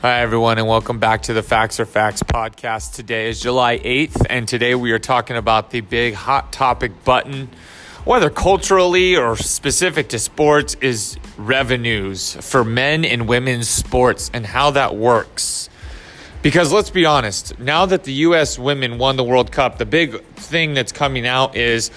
Hi, everyone, and welcome back to the Facts or Facts podcast. Today is July 8th, and today we are talking about the big hot topic button, whether culturally or specific to sports, is revenues for men and women's sports and how that works. Because let's be honest, now that the U.S. women won the World Cup, the big thing that's coming out is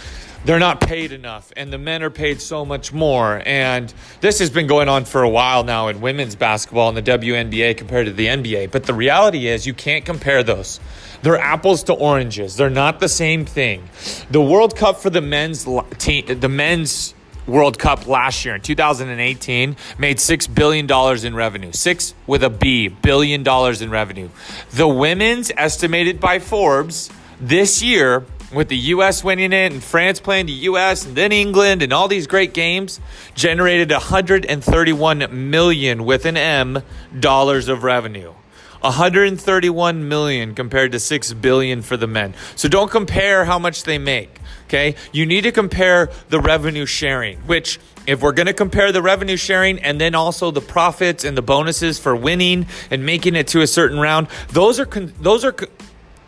they're not paid enough and the men are paid so much more. And this has been going on for a while now in women's basketball in the WNBA compared to the NBA but the reality is you can't compare those. They're apples to oranges. They're not the same thing. The World Cup for the men's team the men's World Cup last year in 2018 made $6 billion in revenue. Six with a B, billion dollars in revenue. The women's estimated by Forbes this year with the U.S. winning it and France playing the U.S. and then England and all these great games, generated 131 million with an M dollars of revenue. 131 million compared to 6 billion for the men. So don't compare how much they make, okay? You need to compare the revenue sharing, which if we're going to compare the revenue sharing and then also the profits and the bonuses for winning and making it to a certain round, those are those are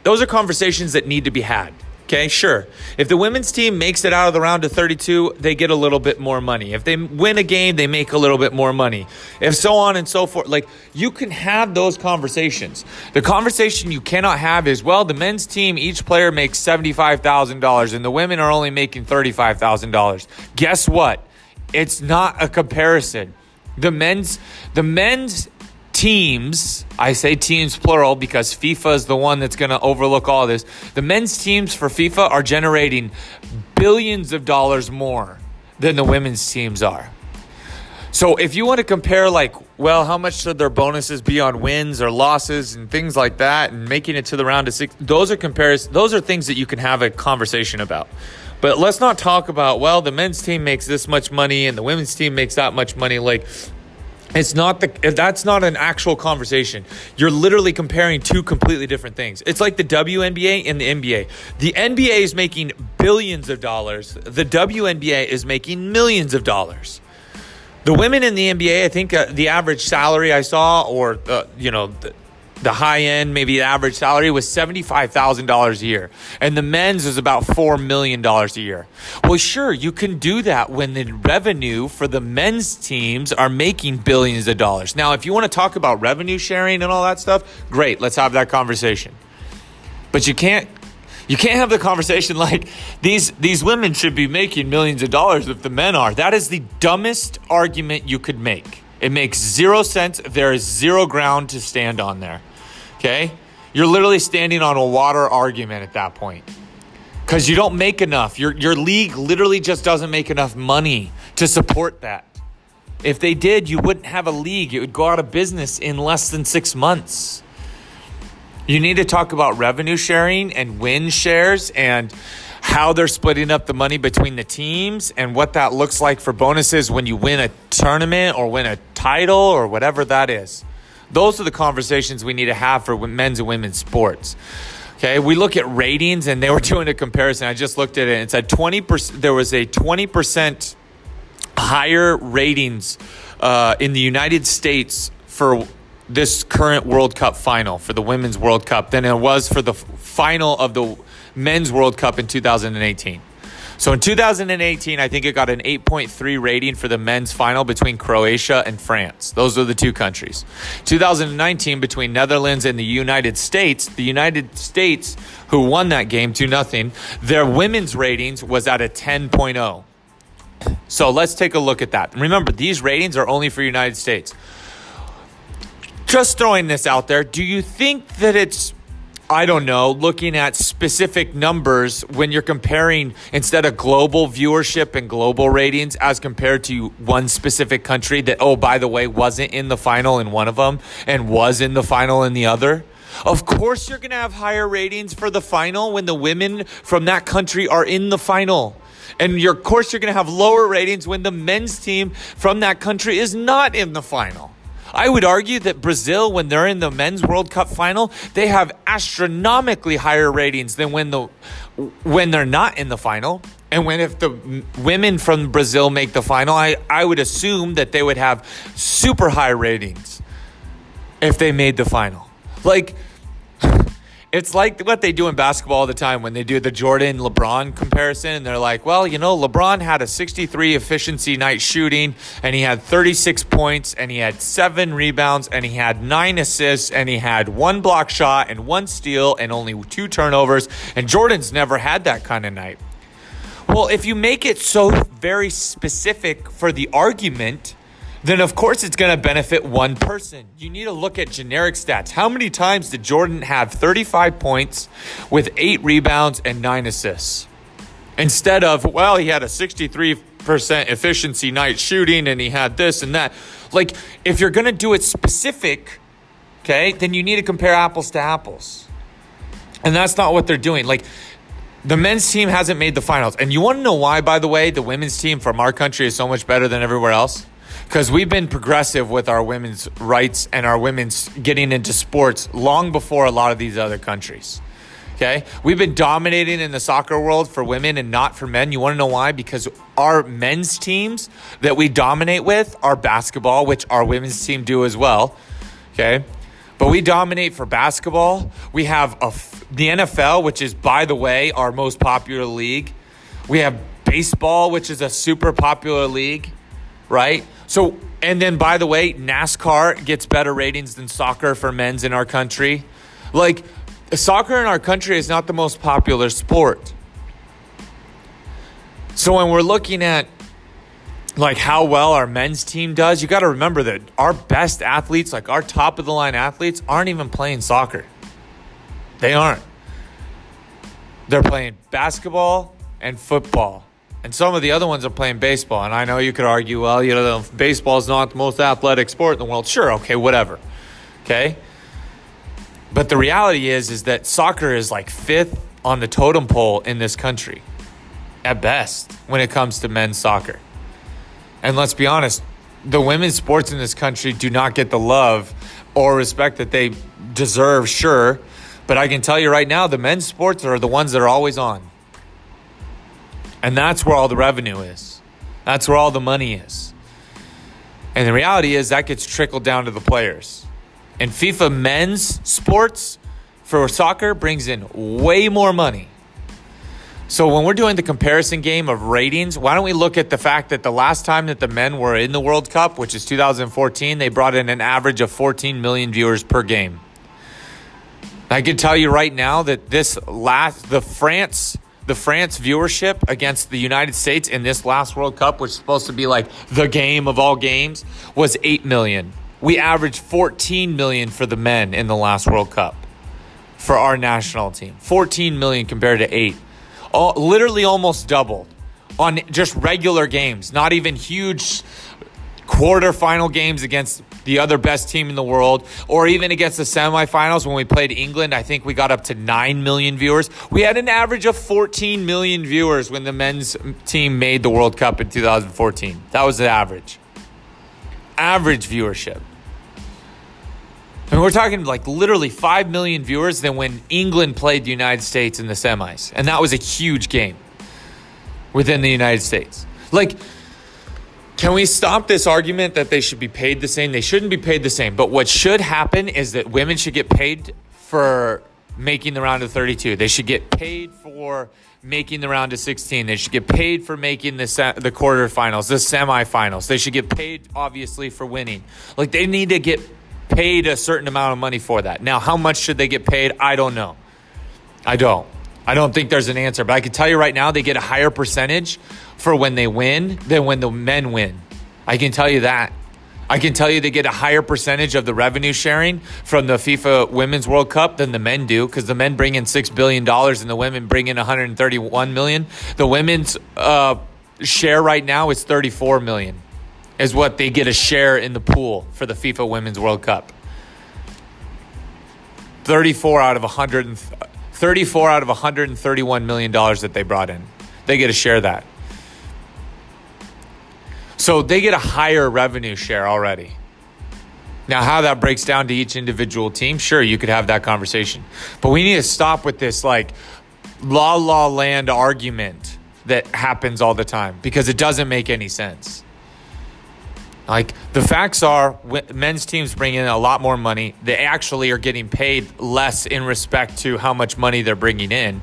those are conversations that need to be had. Okay, sure. If the women's team makes it out of the round of 32, they get a little bit more money. If they win a game, they make a little bit more money. If so on and so forth. Like, you can have those conversations. The conversation you cannot have is, well, the men's team, each player makes $75,000 and the women are only making $35,000. Guess what? It's not a comparison. The men's the men's teams, I say teams plural because FIFA is the one that's going to overlook all this. The men's teams for FIFA are generating billions of dollars more than the women's teams are. So if you want to compare, like, well, how much should their bonuses be on wins or losses and things like that, and making it to the round of six, those are compares. Those are things that you can have a conversation about. But let's not talk about well, the men's team makes this much money and the women's team makes that much money. Like it's not the that's not an actual conversation. You're literally comparing two completely different things. It's like the WNBA and the NBA. The NBA is making billions of dollars. The WNBA is making millions of dollars. The women in the NBA, I think uh, the average salary I saw, or uh, you know, the, the high end, maybe the average salary was $75,000 a year. And the men's is about $4 million a year. Well, sure, you can do that when the revenue for the men's teams are making billions of dollars. Now, if you want to talk about revenue sharing and all that stuff, great, let's have that conversation. But you can't you can't have the conversation like these these women should be making millions of dollars if the men are. That is the dumbest argument you could make. It makes zero sense. There is zero ground to stand on there. Okay? You're literally standing on a water argument at that point. Because you don't make enough. Your, your league literally just doesn't make enough money to support that. If they did, you wouldn't have a league. It would go out of business in less than six months. You need to talk about revenue sharing and win shares and how they're splitting up the money between the teams and what that looks like for bonuses when you win a tournament or win a title or whatever that is. Those are the conversations we need to have for men's and women's sports. Okay, we look at ratings and they were doing a comparison. I just looked at it and it said 20%, there was a 20% higher ratings uh, in the United States for this current World Cup final, for the Women's World Cup, than it was for the final of the Men's World Cup in 2018. So in 2018, I think it got an 8.3 rating for the men's final between Croatia and France. Those are the two countries. 2019 between Netherlands and the United States. The United States, who won that game 2 0, their women's ratings was at a 10.0. So let's take a look at that. Remember, these ratings are only for United States. Just throwing this out there, do you think that it's I don't know, looking at specific numbers when you're comparing instead of global viewership and global ratings as compared to one specific country that, oh, by the way, wasn't in the final in one of them and was in the final in the other. Of course, you're going to have higher ratings for the final when the women from that country are in the final. And of course, you're going to have lower ratings when the men's team from that country is not in the final. I would argue that Brazil, when they're in the men's World Cup final, they have astronomically higher ratings than when the when they're not in the final. And when if the women from Brazil make the final, I, I would assume that they would have super high ratings. if they made the final. Like, it's like what they do in basketball all the time when they do the Jordan LeBron comparison. And they're like, well, you know, LeBron had a 63 efficiency night shooting, and he had 36 points, and he had seven rebounds, and he had nine assists, and he had one block shot, and one steal, and only two turnovers. And Jordan's never had that kind of night. Well, if you make it so very specific for the argument, then of course it's going to benefit one person. You need to look at generic stats. How many times did Jordan have 35 points with eight rebounds and nine assists? Instead of, well, he had a 63% efficiency night shooting and he had this and that. Like, if you're going to do it specific, okay, then you need to compare apples to apples. And that's not what they're doing. Like, the men's team hasn't made the finals. And you want to know why, by the way, the women's team from our country is so much better than everywhere else? Because we've been progressive with our women's rights and our women's getting into sports long before a lot of these other countries. Okay. We've been dominating in the soccer world for women and not for men. You want to know why? Because our men's teams that we dominate with are basketball, which our women's team do as well. Okay. But we dominate for basketball. We have a, the NFL, which is, by the way, our most popular league. We have baseball, which is a super popular league, right? So, and then by the way, NASCAR gets better ratings than soccer for men's in our country. Like, soccer in our country is not the most popular sport. So when we're looking at like how well our men's team does, you got to remember that our best athletes, like our top of the line athletes, aren't even playing soccer. They aren't. They're playing basketball and football. And some of the other ones are playing baseball. And I know you could argue, well, you know, baseball is not the most athletic sport in the world. Sure, okay, whatever. Okay? But the reality is is that soccer is like fifth on the totem pole in this country at best when it comes to men's soccer. And let's be honest, the women's sports in this country do not get the love or respect that they deserve, sure. But I can tell you right now, the men's sports are the ones that are always on. And that's where all the revenue is. That's where all the money is. And the reality is that gets trickled down to the players. And FIFA men's sports for soccer brings in way more money. So when we're doing the comparison game of ratings, why don't we look at the fact that the last time that the men were in the World Cup, which is 2014, they brought in an average of 14 million viewers per game. I can tell you right now that this last the France the France viewership against the United States in this last World Cup, which is supposed to be like the game of all games, was 8 million. We averaged 14 million for the men in the last World Cup for our national team. 14 million compared to 8. All, literally almost doubled on just regular games, not even huge quarterfinal games against the other best team in the world, or even against the semifinals when we played England. I think we got up to 9 million viewers. We had an average of 14 million viewers when the men's team made the World Cup in 2014. That was the average. Average viewership. I mean, we're talking like literally 5 million viewers than when England played the United States in the semis. And that was a huge game within the United States. Like, can we stop this argument that they should be paid the same? They shouldn't be paid the same. But what should happen is that women should get paid for making the round of 32. They should get paid for making the round of 16. They should get paid for making the se- the quarterfinals, the semifinals. They should get paid obviously for winning. Like they need to get paid a certain amount of money for that. Now, how much should they get paid? I don't know. I don't. I don't think there's an answer, but I can tell you right now they get a higher percentage for when they win than when the men win. I can tell you that. I can tell you they get a higher percentage of the revenue sharing from the FIFA Women's World Cup than the men do because the men bring in $6 billion and the women bring in 131 million. The women's uh, share right now is 34 million, is what they get a share in the pool for the FIFA Women's World Cup. 34 out of 100, 34 out of 131 million dollars that they brought in. They get to share that. So they get a higher revenue share already. Now, how that breaks down to each individual team, sure, you could have that conversation. But we need to stop with this like la la land argument that happens all the time because it doesn't make any sense. Like the facts are, men's teams bring in a lot more money. They actually are getting paid less in respect to how much money they're bringing in.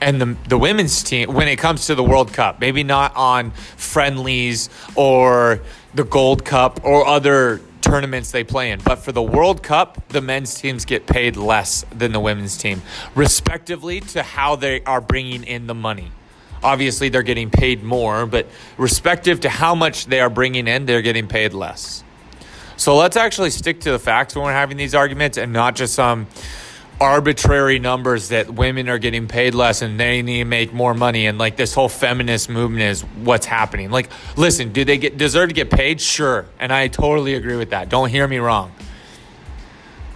And the the women's team, when it comes to the World Cup, maybe not on friendlies or the Gold Cup or other tournaments they play in, but for the World Cup, the men's teams get paid less than the women's team, respectively to how they are bringing in the money. Obviously, they're getting paid more, but respective to how much they are bringing in, they're getting paid less. So let's actually stick to the facts when we're having these arguments and not just some arbitrary numbers that women are getting paid less and they need to make more money and like this whole feminist movement is what's happening. Like listen, do they get deserve to get paid? Sure. And I totally agree with that. Don't hear me wrong.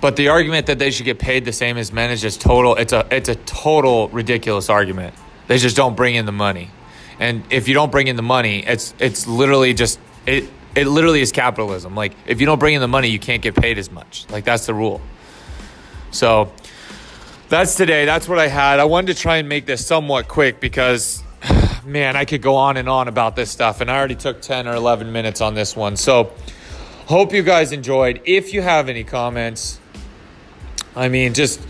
But the argument that they should get paid the same as men is just total it's a it's a total ridiculous argument. They just don't bring in the money. And if you don't bring in the money, it's it's literally just it it literally is capitalism. Like if you don't bring in the money, you can't get paid as much. Like that's the rule. So that's today. That's what I had. I wanted to try and make this somewhat quick because man, I could go on and on about this stuff and I already took 10 or 11 minutes on this one. So hope you guys enjoyed. If you have any comments, I mean, just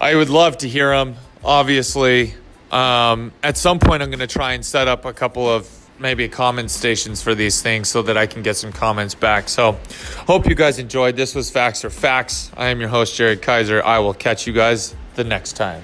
I would love to hear them. Obviously, um, at some point, I'm going to try and set up a couple of maybe comment stations for these things so that I can get some comments back. So, hope you guys enjoyed. This was Facts or Facts. I am your host, Jared Kaiser. I will catch you guys the next time.